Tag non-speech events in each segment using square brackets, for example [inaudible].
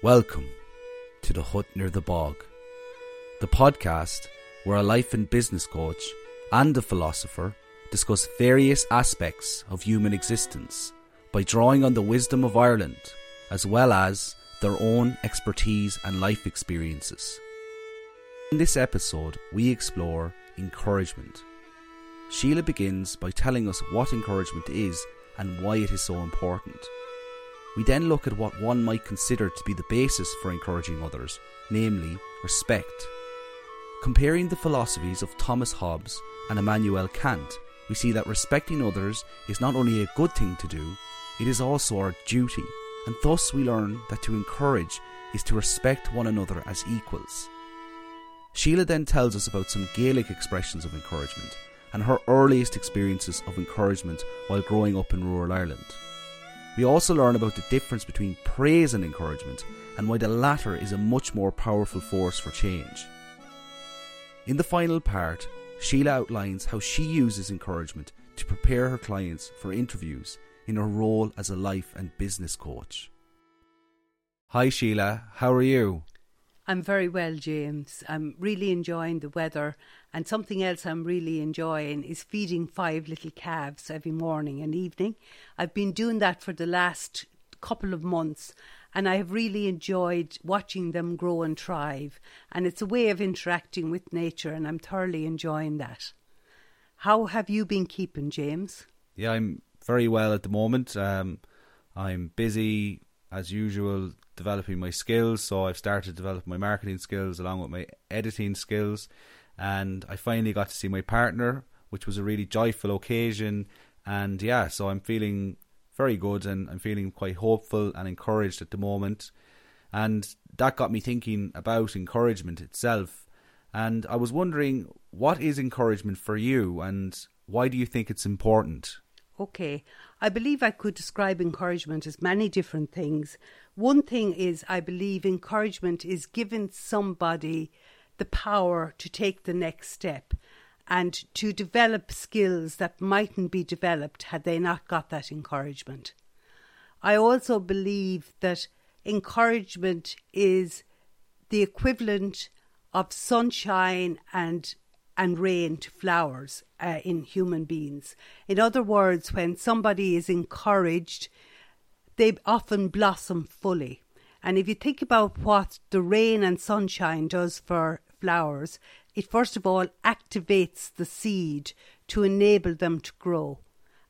Welcome to the Hut Near the Bog, the podcast where a life and business coach and a philosopher discuss various aspects of human existence by drawing on the wisdom of Ireland as well as their own expertise and life experiences. In this episode, we explore encouragement. Sheila begins by telling us what encouragement is and why it is so important. We then look at what one might consider to be the basis for encouraging others, namely respect. Comparing the philosophies of Thomas Hobbes and Immanuel Kant, we see that respecting others is not only a good thing to do, it is also our duty, and thus we learn that to encourage is to respect one another as equals. Sheila then tells us about some Gaelic expressions of encouragement and her earliest experiences of encouragement while growing up in rural Ireland. We also learn about the difference between praise and encouragement and why the latter is a much more powerful force for change. In the final part, Sheila outlines how she uses encouragement to prepare her clients for interviews in her role as a life and business coach. Hi Sheila, how are you? I'm very well, James. I'm really enjoying the weather, and something else I'm really enjoying is feeding five little calves every morning and evening. I've been doing that for the last couple of months, and I have really enjoyed watching them grow and thrive. And it's a way of interacting with nature, and I'm thoroughly enjoying that. How have you been keeping, James? Yeah, I'm very well at the moment. Um, I'm busy as usual developing my skills. So I've started to develop my marketing skills along with my editing skills. And I finally got to see my partner, which was a really joyful occasion. And yeah, so I'm feeling very good and I'm feeling quite hopeful and encouraged at the moment. And that got me thinking about encouragement itself. And I was wondering, what is encouragement for you and why do you think it's important? Okay, I believe I could describe encouragement as many different things. One thing is, I believe encouragement is giving somebody the power to take the next step and to develop skills that mightn't be developed had they not got that encouragement. I also believe that encouragement is the equivalent of sunshine and and rain to flowers uh, in human beings. In other words, when somebody is encouraged, they often blossom fully. And if you think about what the rain and sunshine does for flowers, it first of all activates the seed to enable them to grow.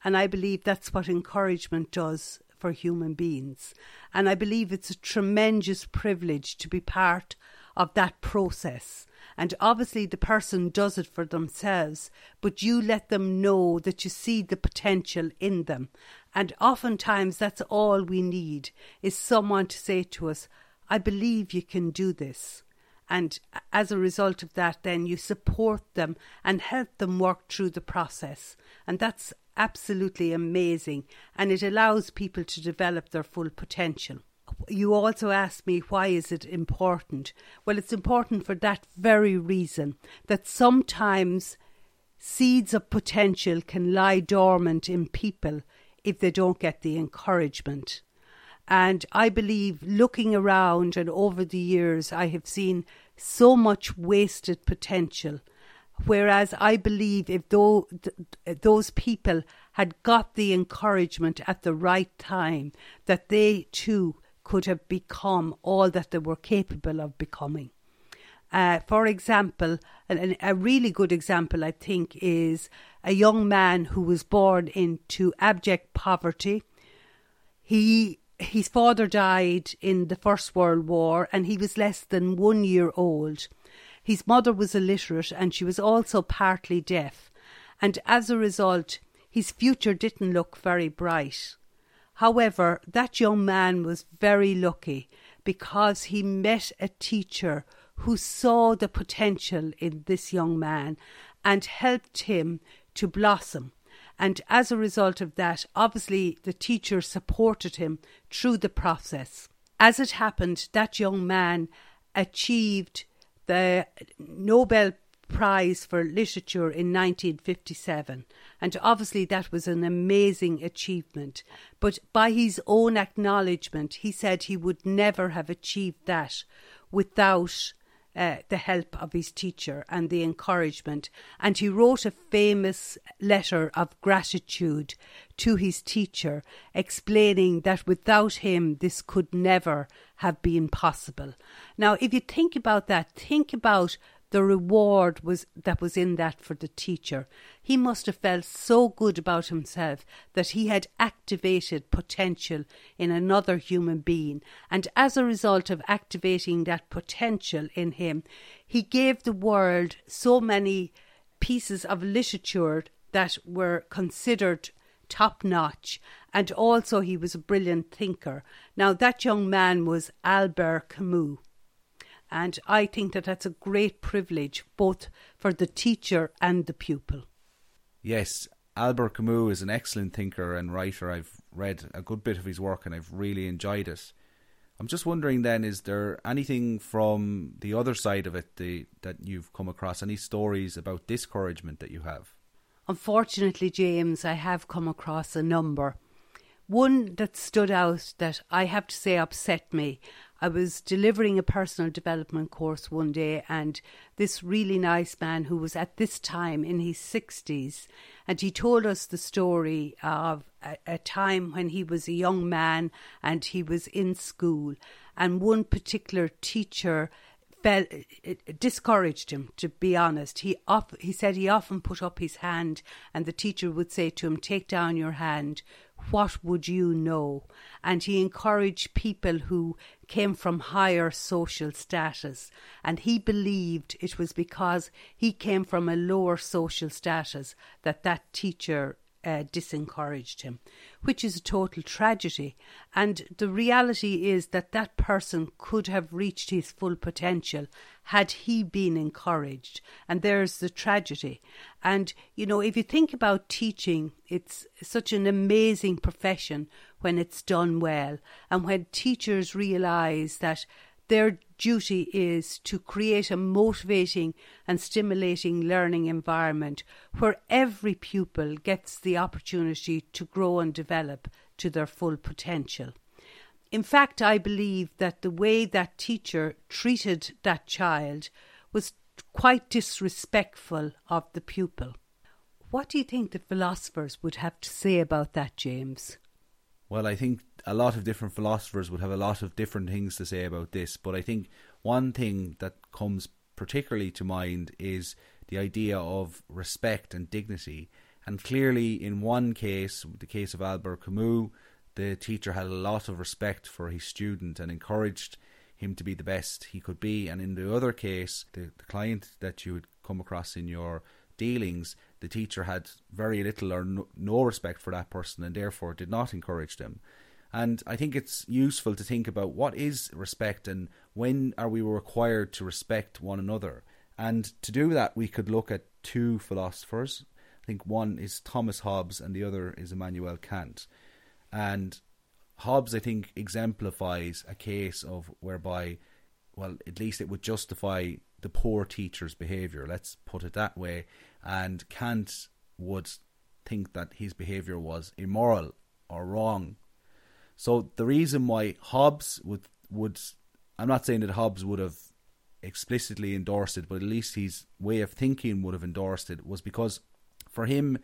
And I believe that's what encouragement does for human beings. And I believe it's a tremendous privilege to be part of that process. And obviously, the person does it for themselves, but you let them know that you see the potential in them. And oftentimes, that's all we need is someone to say to us, I believe you can do this. And as a result of that, then you support them and help them work through the process. And that's absolutely amazing. And it allows people to develop their full potential you also asked me why is it important? Well, it's important for that very reason that sometimes seeds of potential can lie dormant in people if they don't get the encouragement. And I believe looking around and over the years, I have seen so much wasted potential. Whereas I believe if those people had got the encouragement at the right time, that they too could have become all that they were capable of becoming. Uh, for example, an, a really good example, I think, is a young man who was born into abject poverty. He his father died in the First World War, and he was less than one year old. His mother was illiterate, and she was also partly deaf, and as a result, his future didn't look very bright. However, that young man was very lucky because he met a teacher who saw the potential in this young man and helped him to blossom. And as a result of that, obviously the teacher supported him through the process. As it happened, that young man achieved the Nobel Prize for Literature in 1957. And obviously, that was an amazing achievement. But by his own acknowledgement, he said he would never have achieved that without uh, the help of his teacher and the encouragement. And he wrote a famous letter of gratitude to his teacher, explaining that without him this could never have been possible. Now, if you think about that, think about the reward was that was in that for the teacher. He must have felt so good about himself that he had activated potential in another human being, and as a result of activating that potential in him, he gave the world so many pieces of literature that were considered top notch, and also he was a brilliant thinker. Now, that young man was Albert Camus. And I think that that's a great privilege both for the teacher and the pupil. Yes, Albert Camus is an excellent thinker and writer. I've read a good bit of his work and I've really enjoyed it. I'm just wondering then, is there anything from the other side of it the, that you've come across? Any stories about discouragement that you have? Unfortunately, James, I have come across a number. One that stood out that I have to say upset me I was delivering a personal development course one day, and this really nice man who was at this time in his 60s, and he told us the story of a, a time when he was a young man and he was in school, and one particular teacher it discouraged him to be honest he op- he said he often put up his hand and the teacher would say to him take down your hand what would you know? And he encouraged people who came from higher social status. And he believed it was because he came from a lower social status that that teacher uh, disencouraged him, which is a total tragedy. And the reality is that that person could have reached his full potential had he been encouraged. And there's the tragedy. And, you know, if you think about teaching, it's such an amazing profession when it's done well. And when teachers realize that their duty is to create a motivating and stimulating learning environment where every pupil gets the opportunity to grow and develop to their full potential. In fact, I believe that the way that teacher treated that child was quite disrespectful of the pupil. What do you think the philosophers would have to say about that, James? Well, I think a lot of different philosophers would have a lot of different things to say about this, but I think one thing that comes particularly to mind is the idea of respect and dignity. And clearly, in one case, the case of Albert Camus, the teacher had a lot of respect for his student and encouraged him to be the best he could be. And in the other case, the, the client that you would come across in your dealings, the teacher had very little or no, no respect for that person and therefore did not encourage them. And I think it's useful to think about what is respect and when are we required to respect one another. And to do that, we could look at two philosophers. I think one is Thomas Hobbes and the other is Immanuel Kant. And Hobbes, I think, exemplifies a case of whereby, well, at least it would justify the poor teacher's behaviour. Let's put it that way. And Kant would think that his behaviour was immoral or wrong. So the reason why Hobbes would would I'm not saying that Hobbes would have explicitly endorsed it, but at least his way of thinking would have endorsed it was because for him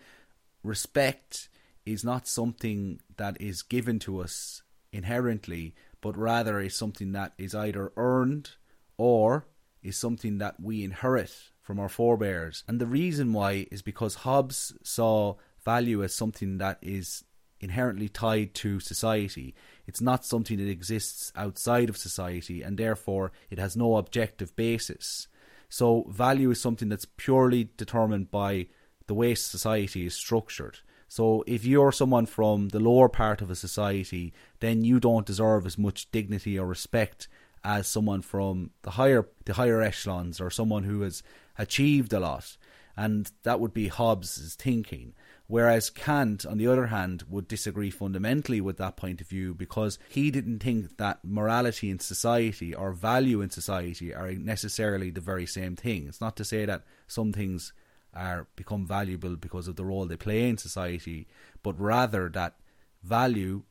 respect is not something that is given to us inherently, but rather is something that is either earned or is something that we inherit from our forebears. And the reason why is because Hobbes saw value as something that is inherently tied to society. It's not something that exists outside of society and therefore it has no objective basis. So, value is something that's purely determined by the way society is structured. So, if you're someone from the lower part of a society, then you don't deserve as much dignity or respect as someone from the higher the higher echelons or someone who has achieved a lot. And that would be Hobbes's thinking. Whereas Kant, on the other hand, would disagree fundamentally with that point of view because he didn't think that morality in society or value in society are necessarily the very same thing. It's not to say that some things are become valuable because of the role they play in society, but rather that value,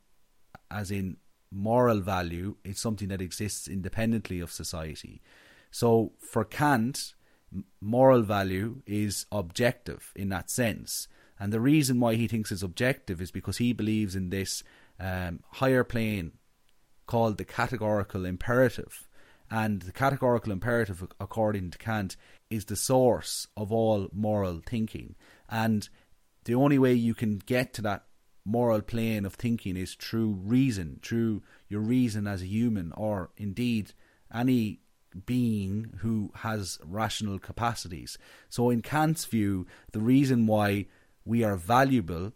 as in moral value, is something that exists independently of society. So for Kant, moral value is objective in that sense. And the reason why he thinks it's objective is because he believes in this um, higher plane called the categorical imperative. And the categorical imperative, according to Kant, is the source of all moral thinking. And the only way you can get to that moral plane of thinking is through reason, through your reason as a human, or indeed any being who has rational capacities. So, in Kant's view, the reason why we are valuable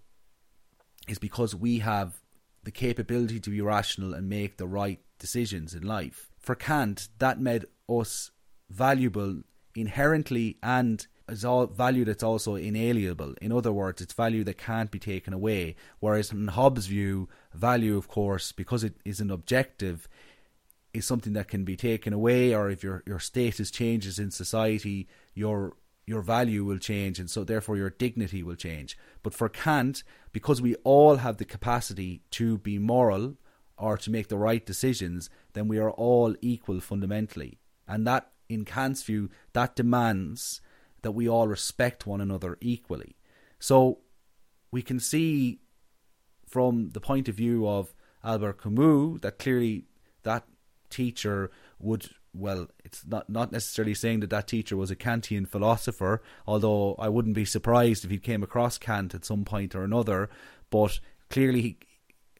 is because we have the capability to be rational and make the right decisions in life. For Kant, that made us valuable inherently and is all value that's also inalienable. In other words, it's value that can't be taken away. Whereas in Hobbes' view, value, of course, because it is an objective, is something that can be taken away, or if your your status changes in society, your your value will change, and so therefore your dignity will change. But for Kant, because we all have the capacity to be moral or to make the right decisions, then we are all equal fundamentally. And that, in Kant's view, that demands that we all respect one another equally. So we can see from the point of view of Albert Camus that clearly that teacher would well, it's not not necessarily saying that that teacher was a Kantian philosopher, although I wouldn't be surprised if he came across Kant at some point or another. But clearly, he,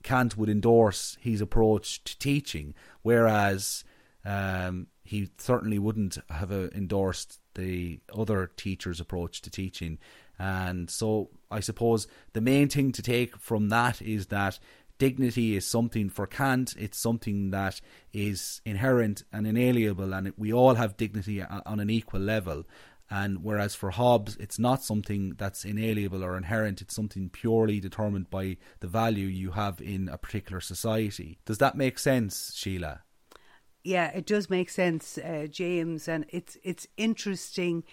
Kant would endorse his approach to teaching, whereas um, he certainly wouldn't have uh, endorsed the other teacher's approach to teaching. And so, I suppose the main thing to take from that is that dignity is something for Kant, it's something that is inherent and inalienable, and we all have dignity on an equal level. And whereas for Hobbes, it's not something that's inalienable or inherent, it's something purely determined by the value you have in a particular society. Does that make sense, Sheila? Yeah, it does make sense, uh, James, and it's it's interesting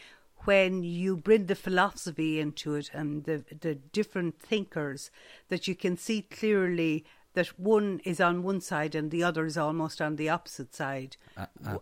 when you bring the philosophy into it and the the different thinkers that you can see clearly that one is on one side and the other is almost on the opposite side.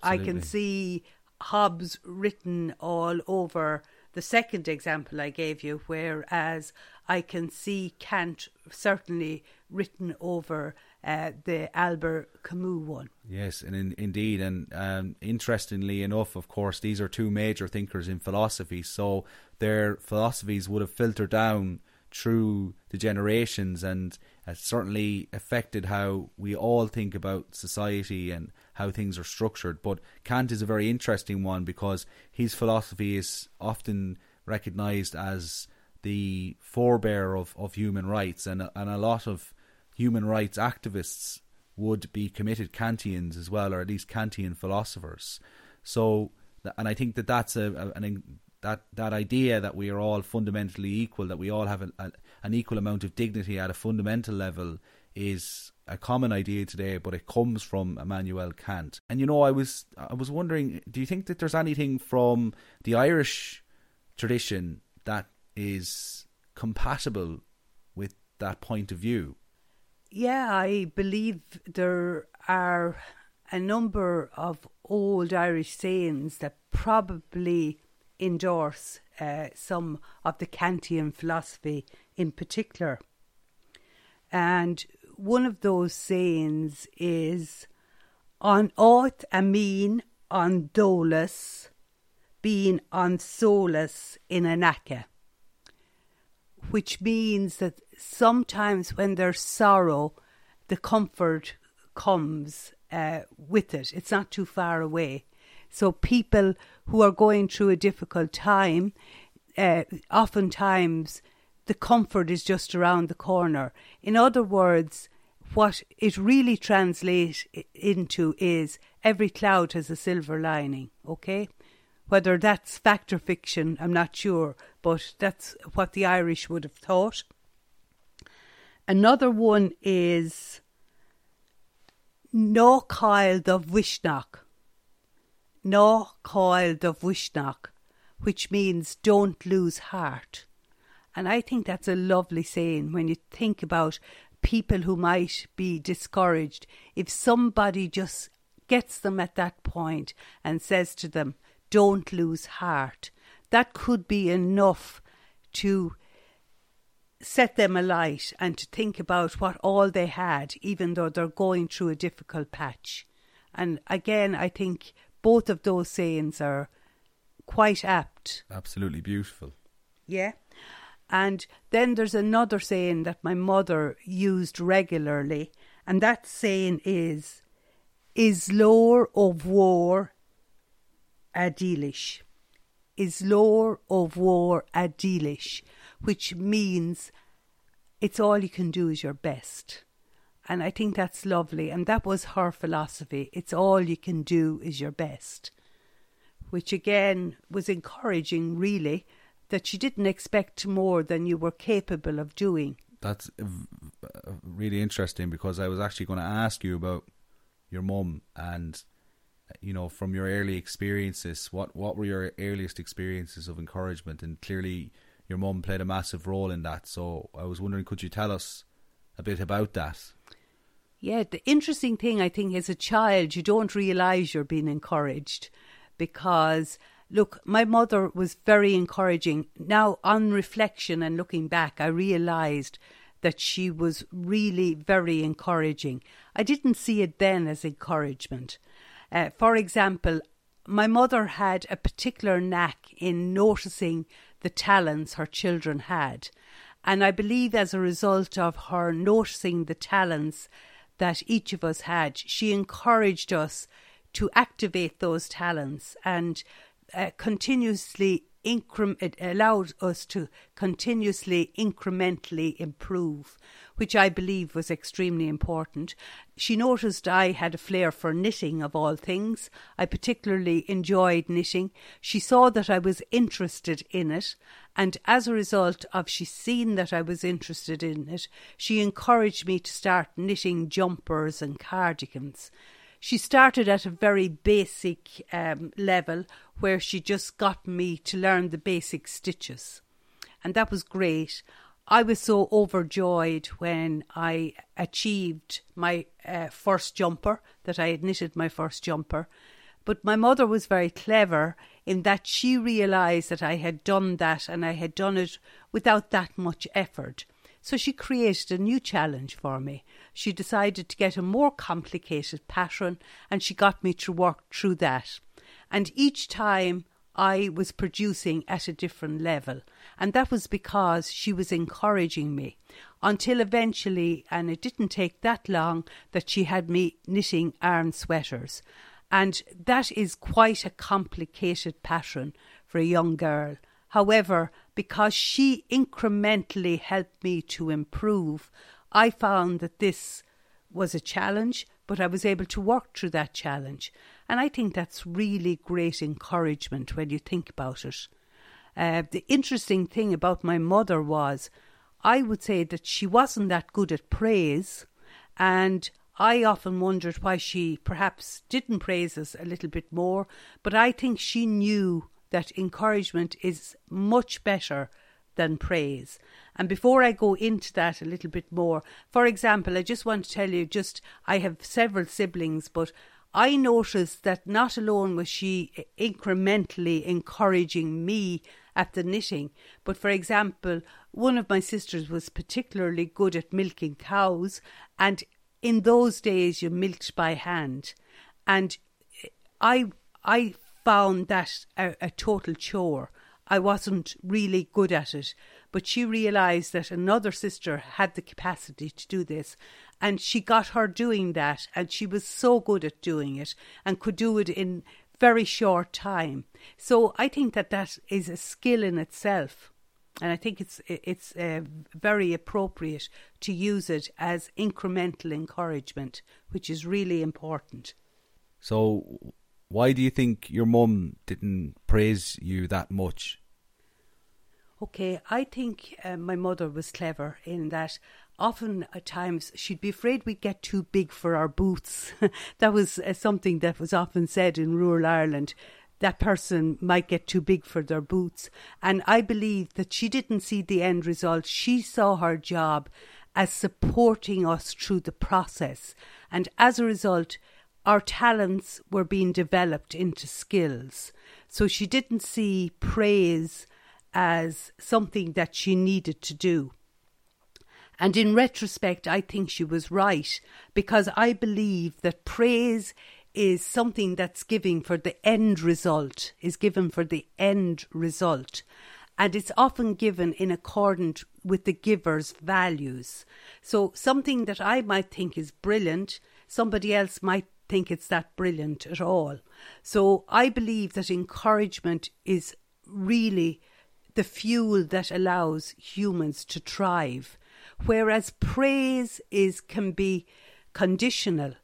I can see Hobbes written all over the second example I gave you, whereas I can see Kant certainly written over uh, the Albert Camus one. Yes, and in, indeed, and um, interestingly enough, of course, these are two major thinkers in philosophy, so their philosophies would have filtered down through the generations and certainly affected how we all think about society and how things are structured. But Kant is a very interesting one because his philosophy is often recognized as the forebear of, of human rights, and and a lot of human rights activists would be committed Kantians as well, or at least Kantian philosophers. So, and I think that that's a, an that that idea that we are all fundamentally equal, that we all have a, a, an equal amount of dignity at a fundamental level, is a common idea today, but it comes from Immanuel Kant. And you know, I was I was wondering, do you think that there's anything from the Irish tradition that is compatible with that point of view? Yeah, I believe there are a number of old Irish sayings that probably endorse uh, some of the Kantian philosophy in particular. And one of those sayings is on aught a mean on dolus being on solus in anaka which means that sometimes when there's sorrow, the comfort comes uh, with it. It's not too far away. So people who are going through a difficult time, uh, oftentimes the comfort is just around the corner. In other words, what it really translates into is every cloud has a silver lining, okay? Whether that's fact or fiction, I'm not sure, but that's what the Irish would have thought. Another one is No Coil of Wishnach. No Coil of Wishnach, which means don't lose heart. And I think that's a lovely saying when you think about people who might be discouraged. If somebody just gets them at that point and says to them, don't lose heart, that could be enough to set them alight and to think about what all they had, even though they're going through a difficult patch. And again, I think both of those sayings are quite apt. Absolutely beautiful. Yeah. And then there's another saying that my mother used regularly, and that saying is, is lore of war a dealish. Is lore of war a dealish, which means it's all you can do is your best. And I think that's lovely. And that was her philosophy. It's all you can do is your best. Which again was encouraging, really, that she didn't expect more than you were capable of doing. That's really interesting because I was actually going to ask you about your mum and you know from your early experiences what what were your earliest experiences of encouragement and clearly your mum played a massive role in that so I was wondering could you tell us a bit about that yeah the interesting thing I think as a child you don't realize you're being encouraged because look, my mother was very encouraging. Now, on reflection and looking back, I realised that she was really very encouraging. I didn't see it then as encouragement. Uh, for example, my mother had a particular knack in noticing the talents her children had. And I believe as a result of her noticing the talents that each of us had, she encouraged us to activate those talents and uh, continuously it allowed us to continuously incrementally improve which i believe was extremely important. She noticed i had a flair for knitting of all things. I particularly enjoyed knitting. She saw that i was interested in it and as a result of she seen that i was interested in it she encouraged me to start knitting jumpers and cardigans she started at a very basic um, level where she just got me to learn the basic stitches. And that was great. I was so overjoyed when I achieved my uh, first jumper, that I had knitted my first jumper. But my mother was very clever in that she realised that I had done that and I had done it without that much effort. So she created a new challenge for me. She decided to get a more complicated pattern and she got me to work through that. And each time I was producing at a different level. And that was because she was encouraging me until eventually, and it didn't take that long, that she had me knitting Aran sweaters. And that is quite a complicated pattern for a young girl. However, because she incrementally helped me to improve, I found that this was a challenge, but I was able to work through that challenge. And I think that's really great encouragement when you think about it. Uh, the interesting thing about my mother was I would say that she wasn't that good at praise, and I often wondered why she perhaps didn't praise us a little bit more, but I think she knew that encouragement is much better than praise. And before I go into that a little bit more, for example, I just want to tell you just I have several siblings, but I noticed that not alone was she incrementally encouraging me at the knitting, but for example, one of my sisters was particularly good at milking cows, and in those days you milked by hand. And I I found that a, a total chore. I wasn't really good at it, but she realised that another sister had the capacity to do this, and she got her doing that, and she was so good at doing it and could do it in very short time. So I think that that is a skill in itself, and I think it's it's uh, very appropriate to use it as incremental encouragement, which is really important. So, why do you think your mum didn't praise you that much? Okay, I think uh, my mother was clever in that often at times she'd be afraid we'd get too big for our boots. [laughs] that was uh, something that was often said in rural Ireland. That person might get too big for their boots. And I believe that she didn't see the end result. She saw her job as supporting us through the process. And as a result, our talents were being developed into skills. So she didn't see praise as something that she needed to do. And in retrospect, I think she was right because I believe that praise is something that's given for the end result, is given for the end result. And it's often given in accordance with the giver's values. So something that I might think is brilliant, somebody else might think it's that brilliant at all. So I believe that encouragement is really the fuel that allows humans to thrive, whereas praise is can be conditional.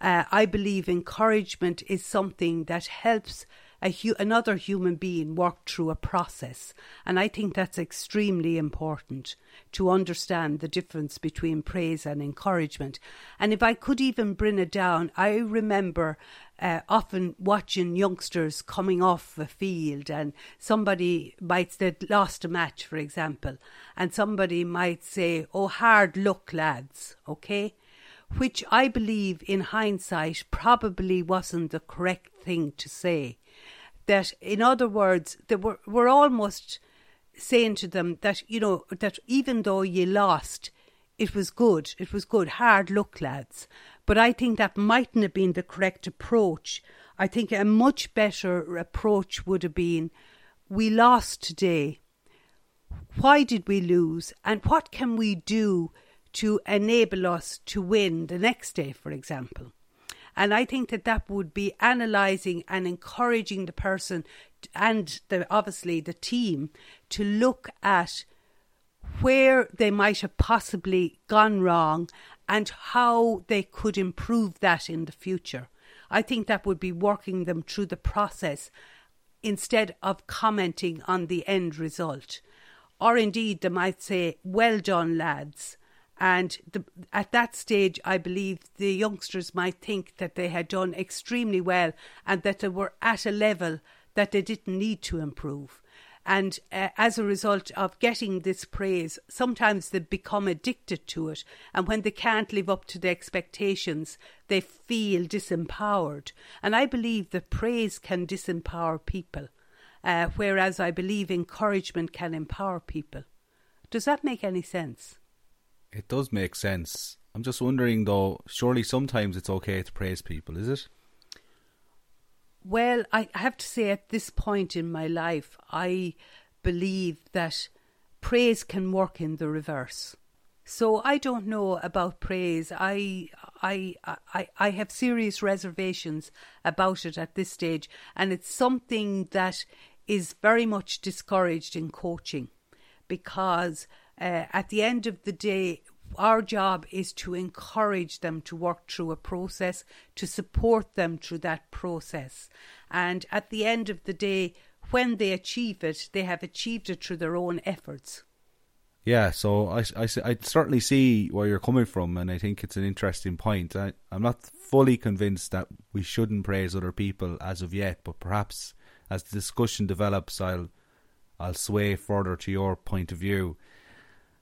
Uh, I believe encouragement is something that helps a hu- another human being work through a process. And I think that's extremely important to understand the difference between praise and encouragement. And if I could even bring it down, I remember uh, often watching youngsters coming off the field and somebody might say lost a match for example and somebody might say oh hard luck lads okay which i believe in hindsight probably wasn't the correct thing to say that in other words they were, were almost saying to them that you know that even though you lost it was good it was good hard luck lads but I think that mightn't have been the correct approach. I think a much better approach would have been we lost today. Why did we lose? And what can we do to enable us to win the next day, for example? And I think that that would be analysing and encouraging the person and the, obviously the team to look at where they might have possibly gone wrong and how they could improve that in the future. I think that would be working them through the process instead of commenting on the end result. Or indeed, they might say, Well done, lads. And the, at that stage, I believe the youngsters might think that they had done extremely well and that they were at a level that they didn't need to improve. And uh, as a result of getting this praise, sometimes they become addicted to it. And when they can't live up to the expectations, they feel disempowered. And I believe that praise can disempower people, uh, whereas I believe encouragement can empower people. Does that make any sense? It does make sense. I'm just wondering though, surely sometimes it's okay to praise people, is it? Well, I have to say, at this point in my life, I believe that praise can work in the reverse. So I don't know about praise. I, I, I, I have serious reservations about it at this stage, and it's something that is very much discouraged in coaching, because uh, at the end of the day, our job is to encourage them to work through a process, to support them through that process. And at the end of the day, when they achieve it, they have achieved it through their own efforts. Yeah, so I, I, I certainly see where you're coming from, and I think it's an interesting point. I, I'm not fully convinced that we shouldn't praise other people as of yet, but perhaps as the discussion develops, I'll I'll sway further to your point of view.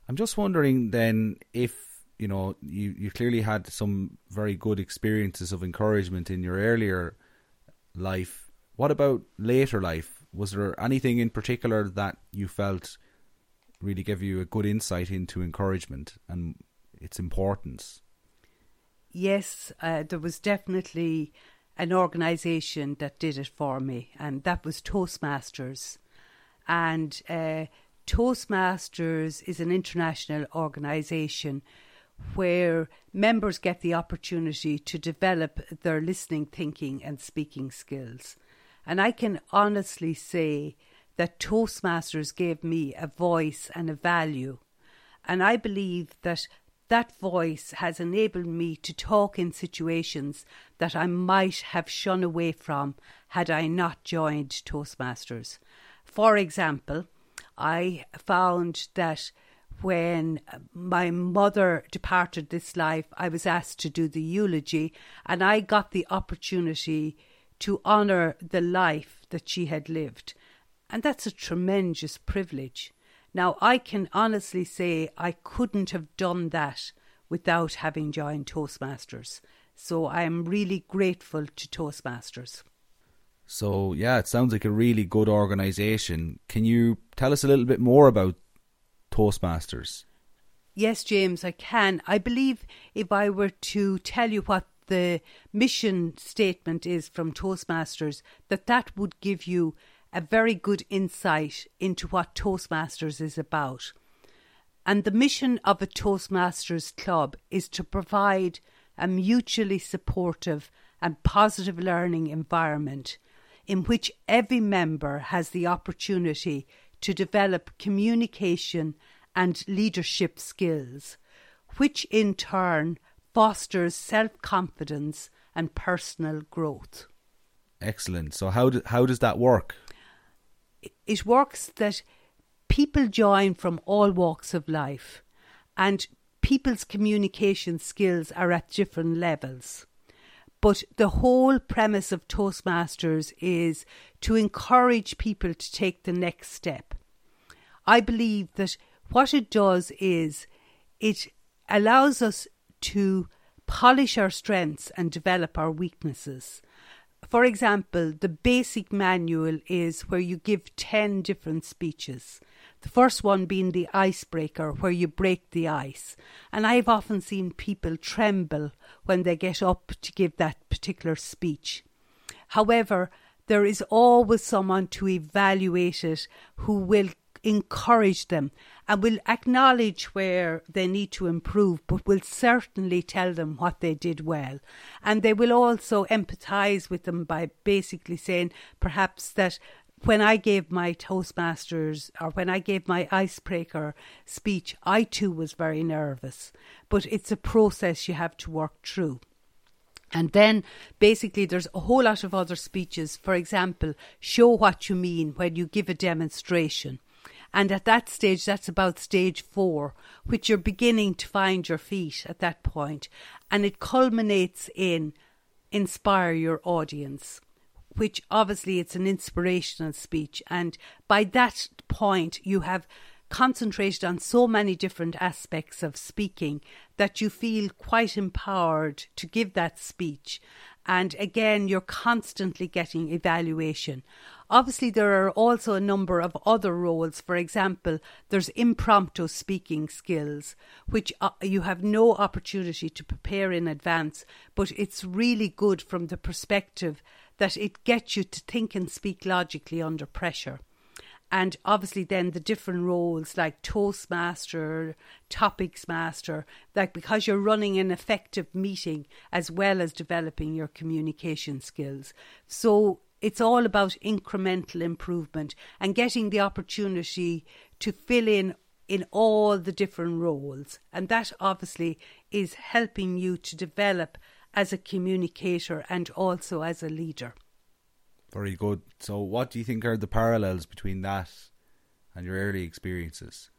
I'm just wondering then if you know you you clearly had some very good experiences of encouragement in your earlier life. What about later life? Was there anything in particular that you felt really gave you a good insight into encouragement and its importance? Yes, uh, there was definitely an organisation that did it for me, and that was Toastmasters. And uh, Toastmasters is an international organisation where members get the opportunity to develop their listening, thinking, and speaking skills. And I can honestly say that Toastmasters gave me a voice and a value. And I believe that that voice has enabled me to talk in situations that I might have shun away from had I not joined Toastmasters. For example, I found that when my mother departed this life, I was asked to do the eulogy, and I got the opportunity to honour the life that she had lived. And that's a tremendous privilege. Now, I can honestly say I couldn't have done that without having joined Toastmasters. So I am really grateful to Toastmasters. So, yeah, it sounds like a really good organisation. Can you tell us a little bit more about Toastmasters? Yes, James, I can. I believe if I were to tell you what the mission statement is from Toastmasters, that that would give you a very good insight into what Toastmasters is about. And the mission of a Toastmasters club is to provide a mutually supportive and positive learning environment in which every member has the opportunity to develop communication and leadership skills, which in turn fosters self confidence and personal growth. Excellent. So, how, do, how does that work? It works that people join from all walks of life, and people's communication skills are at different levels. But the whole premise of Toastmasters is to encourage people to take the next step. I believe that what it does is it allows us to polish our strengths and develop our weaknesses. For example, the basic manual is where you give 10 different speeches. The first one being the icebreaker, where you break the ice. And I've often seen people tremble when they get up to give that particular speech. However, there is always someone to evaluate it who will encourage them and will acknowledge where they need to improve, but will certainly tell them what they did well. And they will also empathise with them by basically saying perhaps that when I gave my Toastmasters or when I gave my icebreaker speech, I too was very nervous. But it's a process you have to work through. And then basically, there's a whole lot of other speeches. For example, show what you mean when you give a demonstration. And at that stage, that's about stage four, which you're beginning to find your feet at that point. And it culminates in inspire your audience which obviously it's an inspirational speech. And by that point, you have concentrated on so many different aspects of speaking that you feel quite empowered to give that speech. And again, you're constantly getting evaluation. Obviously, there are also a number of other roles. For example, there's impromptu speaking skills, which uh, you have no opportunity to prepare in advance, but it's really good from the perspective that it gets you to think and speak logically under pressure. And obviously, then the different roles like Toastmaster, Topics Master, like because you're running an effective meeting as well as developing your communication skills. So it's all about incremental improvement and getting the opportunity to fill in in all the different roles. And that obviously is helping you to develop as a communicator and also as a leader. Very good. So, what do you think are the parallels between that and your early experiences?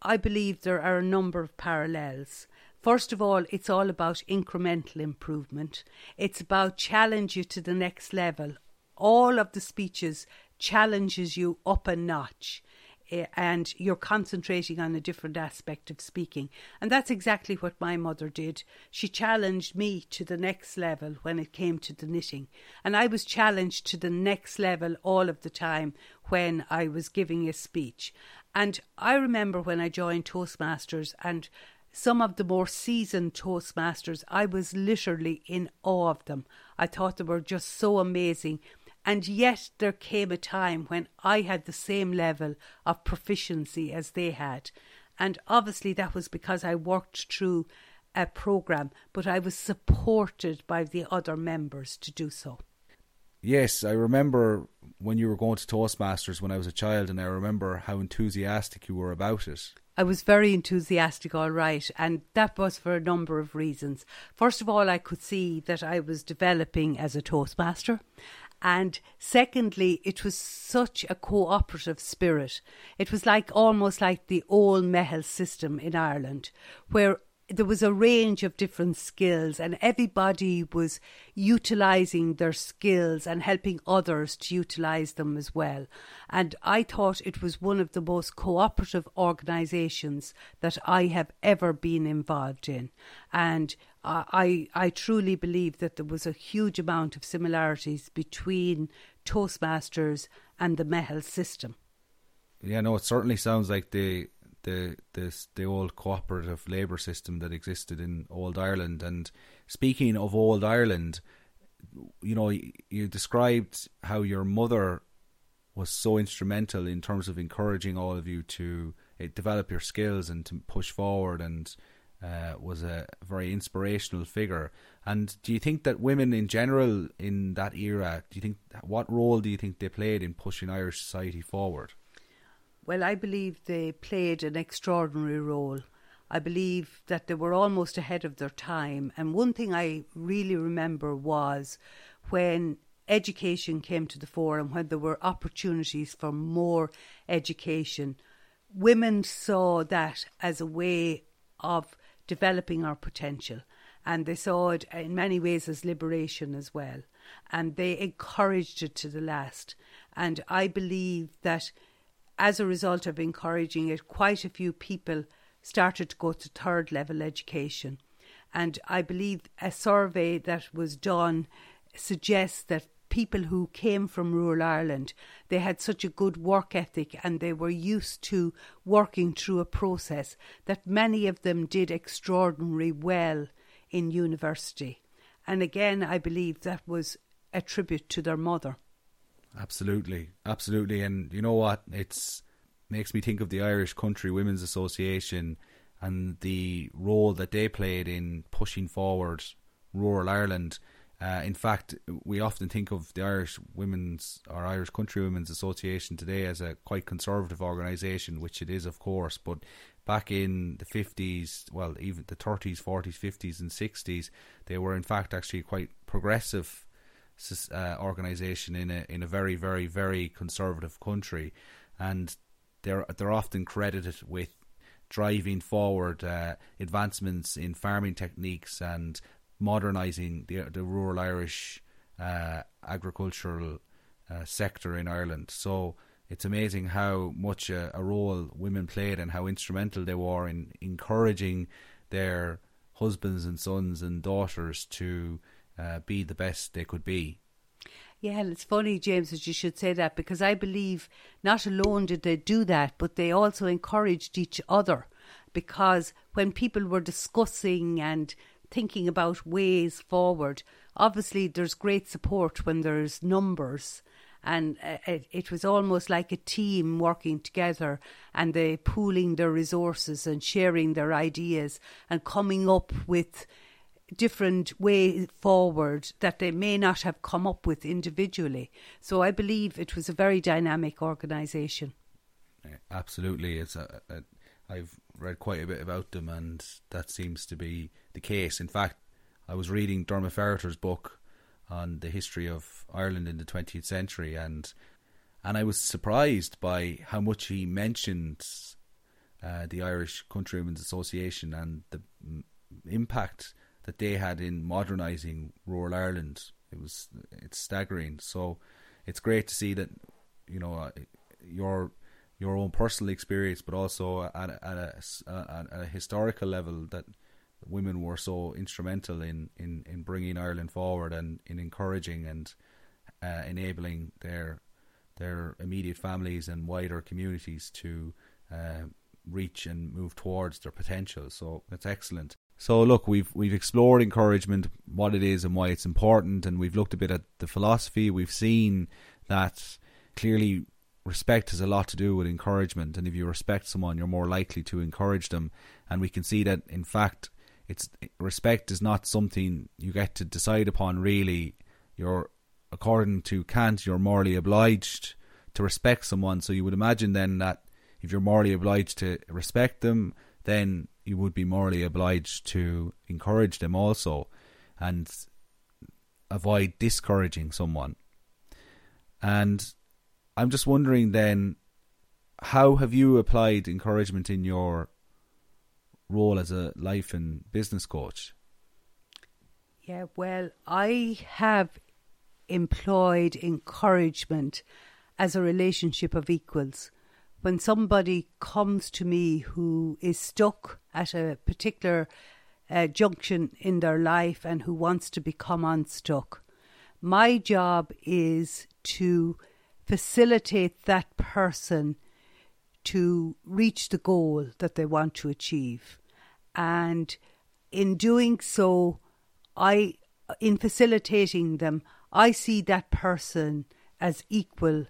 I believe there are a number of parallels. First of all, it's all about incremental improvement. It's about challenge you to the next level. All of the speeches challenges you up a notch. Eh, and you're concentrating on a different aspect of speaking. And that's exactly what my mother did. She challenged me to the next level when it came to the knitting. And I was challenged to the next level all of the time when I was giving a speech. And I remember when I joined Toastmasters and some of the more seasoned Toastmasters, I was literally in awe of them. I thought they were just so amazing and yet there came a time when I had the same level of proficiency as they had. And obviously that was because I worked through a program, but I was supported by the other members to do so. Yes, I remember when you were going to Toastmasters when I was a child, and I remember how enthusiastic you were about it. I was very enthusiastic, all right, and that was for a number of reasons. First of all, I could see that I was developing as a Toastmaster, And secondly, it was such a cooperative spirit. It was like almost like the old Meitheal system in Ireland, where there was a range of different skills and everybody was utilizing their skills and helping others to utilize them as well and i thought it was one of the most cooperative organizations that i have ever been involved in and I, I truly believe that there was a huge amount of similarities between Toastmasters and the Meitheal system. Yeah, no, it certainly sounds like the the this the old cooperative labour system that existed in old Ireland. And speaking of old Ireland, you know, you described how your mother was so instrumental in terms of encouraging all of you to uh, develop your skills and to push forward and uh, was a very inspirational figure. And do you think that women in general in that era, do you think what role do you think they played in pushing Irish society forward? Well, I believe they played an extraordinary role. I believe that they were almost ahead of their time. And one thing I really remember was when education came to the fore and when there were opportunities for more education, women saw that as a way of developing our potential. And they saw it in many ways as liberation as well. And they encouraged it to the last. And I believe that as a result of encouraging it, quite a few people started to go to third level education. And I believe a survey that was done suggests that people who came from rural Ireland, they had such a good work ethic and they were used to working through a process that many of them did extraordinarily well in university. And again, I believe that was a tribute to their mother. Absolutely, absolutely, and you know what? It's makes me think of the Irish Country Women's Association and the role that they played in pushing forward rural Ireland uh, in fact, we often think of the Irish Women's or Irish Country Women's Association today as a quite conservative organisation, which it is, of course. But back in the 50s, well, even the 30s, 40s, 50s, and 60s, they were in fact actually quite progressive uh, organisation in a in a very, very, very conservative country, and they're they're often credited with driving forward uh, advancements in farming techniques and modernising the the rural Irish uh, agricultural uh, sector in Ireland. So it's amazing how much a, a, role women played and how instrumental they were in encouraging their husbands and sons and daughters to uh, be the best they could be. Yeah, it's funny, James, that you should say that because I believe not alone did they do that, but they also encouraged each other. Because when people were discussing and thinking about ways forward. Obviously, there's great support when there's numbers, and uh, it, it, was almost like a team working together and they pooling their resources and sharing their ideas and coming up with different way forward that they may not have come up with individually. So I believe it was a very dynamic organisation. Absolutely, it's a, a I've read quite a bit about them, and that seems to be the case. In fact, I was reading Diarmaid Ferriter's book on the history of Ireland in the 20th century, and and I was surprised by how much he mentioned uh, the Irish Countrymen's Association and the impact that they had in modernising rural Ireland. It was it's staggering. So it's great to see that you know uh, your your own personal experience, but also at a, at a, at a historical level that women were so instrumental in, in, in bringing Ireland forward and in encouraging and uh, enabling their their immediate families and wider communities to uh, reach and move towards their potential. So that's excellent. So look, we've we've explored encouragement, what it is and why it's important, and we've looked a bit at the philosophy. We've seen that clearly respect has a lot to do with encouragement, and if you respect someone, you're more likely to encourage them. And we can see that, in fact, it's respect is not something you get to decide upon. Really, you're according to Kant, you're morally obliged to respect someone. So you would imagine then that if you're morally obliged to respect them, then you would be morally obliged to encourage them also, and avoid discouraging someone. And I'm just wondering then, how have you applied encouragement in your role as a life and business coach? Yeah, well, I have employed encouragement as a relationship of equals. When somebody comes to me who is stuck at a particular uh, junction in their life and who wants to become unstuck, my job is to facilitate that person to reach the goal that they want to achieve. And in doing so, I, in facilitating them, I see that person as equal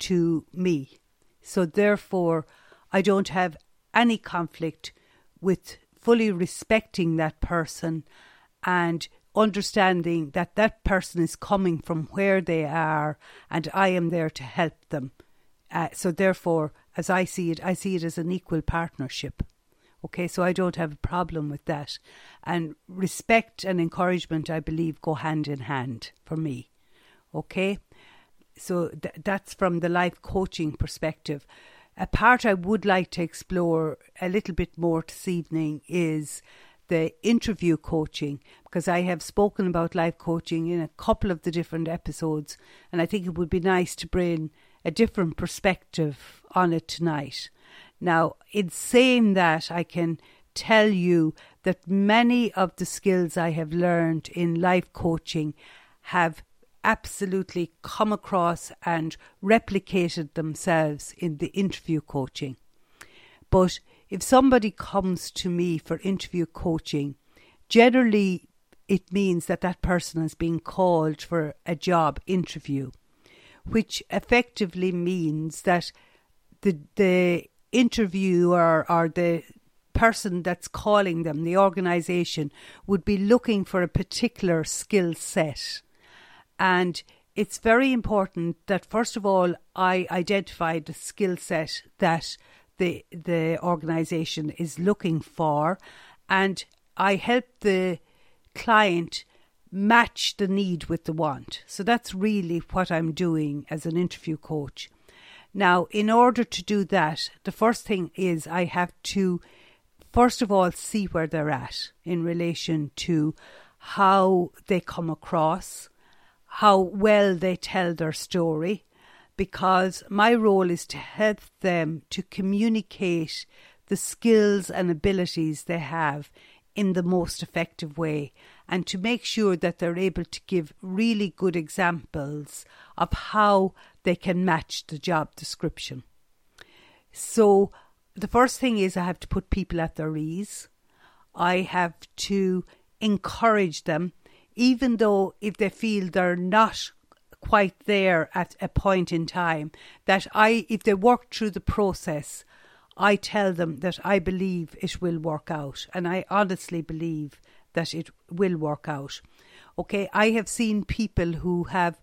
to me. So therefore, I don't have any conflict with fully respecting that person and understanding that that person is coming from where they are and I am there to help them. Uh, so, therefore, as I see it, I see it as an equal partnership. Okay, so I don't have a problem with that. And respect and encouragement, I believe, go hand in hand for me. Okay, so th- that's from the life coaching perspective. A part I would like to explore a little bit more this evening is the interview coaching because I have spoken about life coaching in a couple of the different episodes, and I think it would be nice to bring a different perspective on it tonight. Now, in saying that, I can tell you that many of the skills I have learned in life coaching have absolutely come across and replicated themselves in the interview coaching. But if somebody comes to me for interview coaching, generally it means that that person has been called for a job interview, which effectively means that the the interviewer or the person that's calling them, the organization, would be looking for a particular skill set. And it's very important that first of all I identify the skill set that the the organization is looking for and I help the client match the need with the want. So that's really what I'm doing as an interview coach. Now, in order to do that, the first thing is I have to first of all see where they're at in relation to how they come across, how well they tell their story, because my role is to help them to communicate the skills and abilities they have in the most effective way and to make sure that they're able to give really good examples of how they can match the job description. So, the first thing is I have to put people at their ease. I have to encourage them, even though if they feel they're not quite there at a point in time that I if they work through the process I tell them that I believe it will work out. And I honestly believe that it will work out. Okay I have seen people who have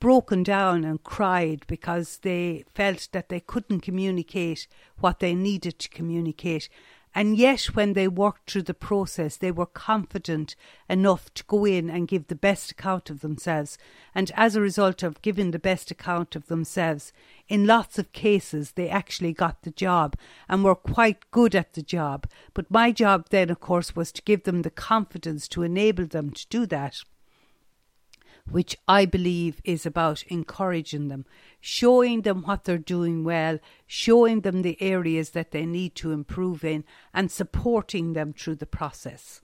broken down and cried because they felt that they couldn't communicate what they needed to communicate and yet, when they worked through the process, they were confident enough to go in and give the best account of themselves. And as a result of giving the best account of themselves, in lots of cases, they actually got the job and were quite good at the job. But my job then, of course, was to give them the confidence to enable them to do that which I believe is about encouraging them, showing them what they're doing well, showing them the areas that they need to improve in, and supporting them through the process.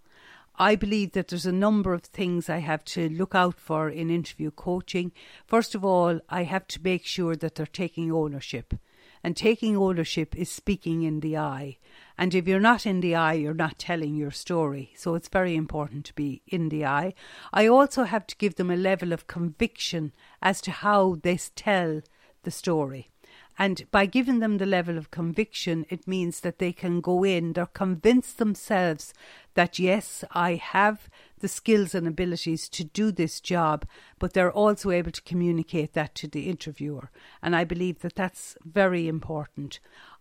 I believe that there's a number of things I have to look out for in interview coaching. First of all, I have to make sure that they're taking ownership. And taking ownership is speaking in the I. And if you're not in the I, you're not telling your story. So it's very important to be in the eye. I also have to give them a level of conviction as to how they tell the story. And by giving them the level of conviction, it means that they can go in, they're convinced themselves that yes, I have the skills and abilities to do this job, but they're also able to communicate that to the interviewer. And I believe that that's very important.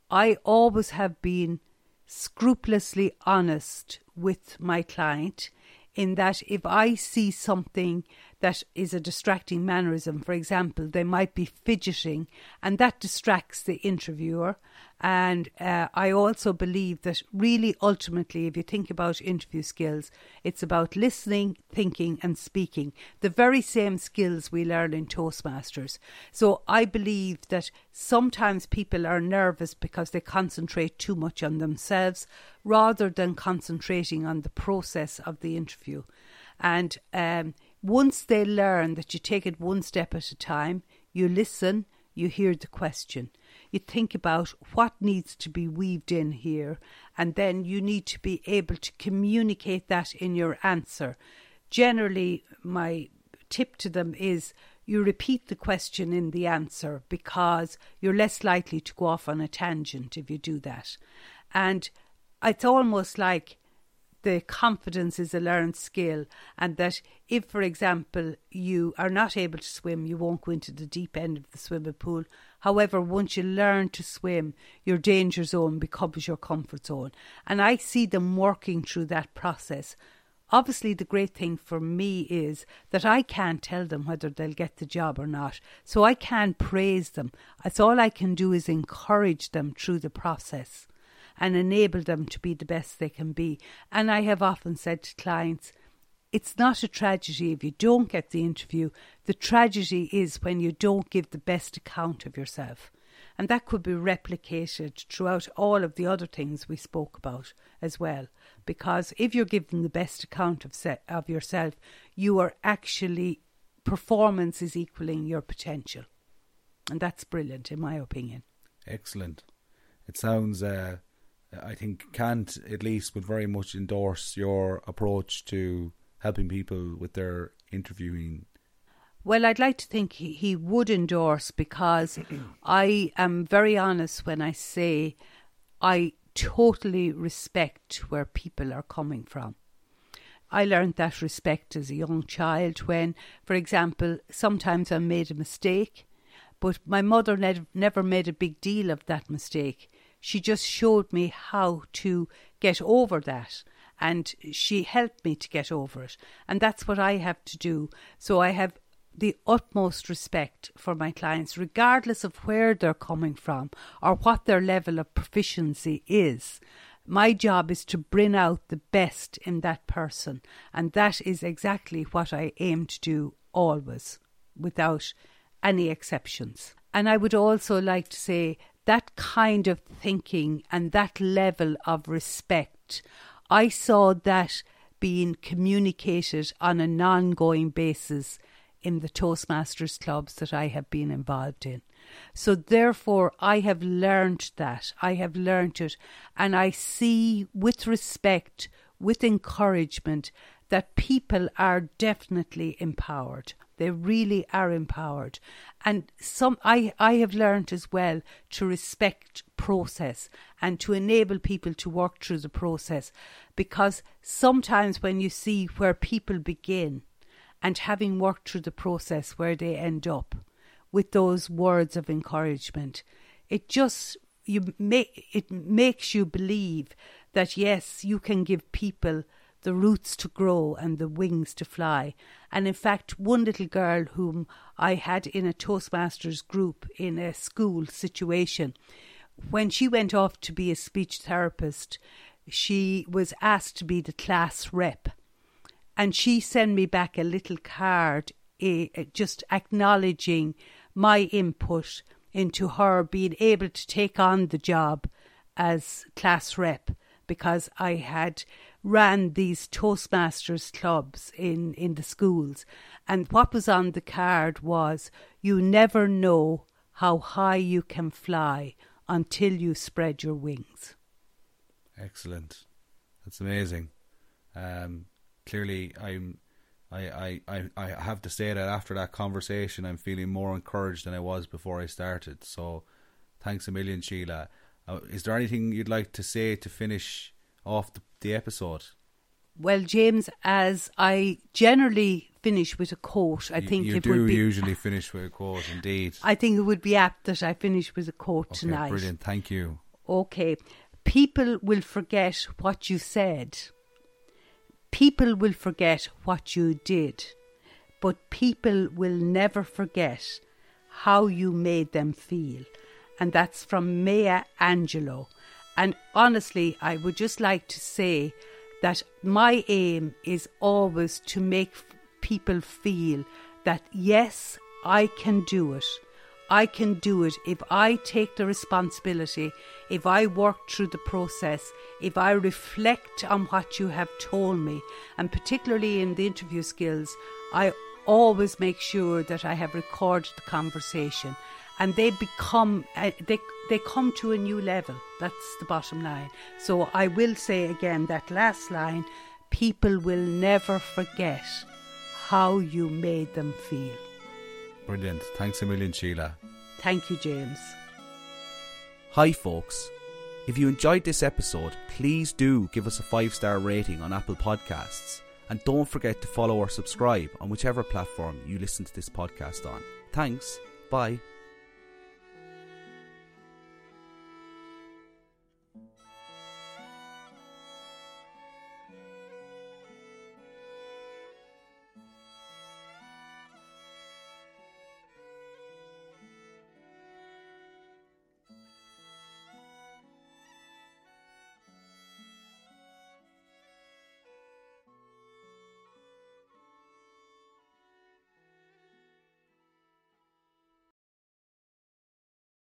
I always have been scrupulously honest with my client in that if I see something that is a distracting mannerism. For example, they might be fidgeting, and that distracts the interviewer. And uh, I also believe that really, ultimately, if you think about interview skills, it's about listening, thinking, and speaking. The very same skills we learn in Toastmasters. So I believe that sometimes people are nervous because they concentrate too much on themselves rather than concentrating on the process of the interview. And um, once they learn that you take it one step at a time, you listen, you hear the question you think about what needs to be weaved in here, and then you need to be able to communicate that in your answer. Generally, my tip to them is you repeat the question in the answer because you're less likely to go off on a tangent if you do that. And it's almost like the confidence is a learned skill, and that if, for example, you are not able to swim, you won't go into the deep end of the swimming pool. However, once you learn to swim, your danger zone becomes your comfort zone. And I see them working through that process. Obviously, the great thing for me is that I can't tell them whether they'll get the job or not. So I can't praise them. That's all I can do is encourage them through the process and enable them to be the best they can be. And I have often said to clients, it's not a tragedy if you don't get the interview. The tragedy is when you don't give the best account of yourself. And that could be replicated throughout all of the other things we spoke about as well. Because if you're giving the best account of, se- of yourself, you are actually, performance is equaling your potential. And that's brilliant, in my opinion. Excellent. It sounds uh, I think Kant at least would very much endorse your approach to helping people with their interviewing. Well, I'd like to think he, he would endorse because [clears throat] I am very honest when I say I totally respect where people are coming from. I learned that respect as a young child when, for example, sometimes I made a mistake, but my mother ne- never made a big deal of that mistake. She just showed me how to get over that and she helped me to get over it. And that's what I have to do. So I have the utmost respect for my clients, regardless of where they're coming from or what their level of proficiency is. My job is to bring out the best in that person, and that is exactly what I aim to do always, without any exceptions. And I would also like to say that kind of thinking and that level of respect, I saw that being communicated on an ongoing basis in the Toastmasters clubs that I have been involved in. So therefore, I have learned that. I have learned it. And I see with respect, with encouragement, that people are definitely empowered. They really are empowered. And some I, I have learned as well to respect process and to enable people to work through the process because sometimes when you see where people begin and having worked through the process where they end up with those words of encouragement, it just you make it makes you believe that yes, you can give people the roots to grow and the wings to fly. And in fact, one little girl whom I had in a Toastmasters group in a school situation, when she went off to be a speech therapist, she was asked to be the class rep. And she sent me back a little card uh, just acknowledging my input into her being able to take on the job as class rep because I had ran these Toastmasters clubs in, in the schools. And what was on the card was you never know how high you can fly until you spread your wings. Excellent. That's amazing. Um, clearly, I'm. I, I, I I have to say that after that conversation, I'm feeling more encouraged than I was before I started. So, thanks a million, Sheila. Uh, is there anything you'd like to say to finish off the, the episode? Well, James, as I generally finish with a quote, I you, think you it do would be, usually finish with a quote. Indeed, I think it would be apt that I finish with a quote okay, tonight. Brilliant, thank you. Okay, people will forget what you said. People will forget what you did, but people will never forget how you made them feel. And that's from Maya Angelou. And honestly, I would just like to say that my aim is always to make people feel that yes, I can do it. I can do it if I take the responsibility, if I work through the process, if I reflect on what you have told me, and particularly in the interview skills, I always make sure that I have recorded the conversation and they become uh, they they come to a new level. That's the bottom line. So i will say again that last line people will never forget how you made them feel. Brilliant. Thanks a million sheila. Thank you james. Hi folks. If you enjoyed this episode please do give us a five star rating on apple podcasts. And don't forget to follow or subscribe on whichever platform you listen to this podcast on. Thanks. Bye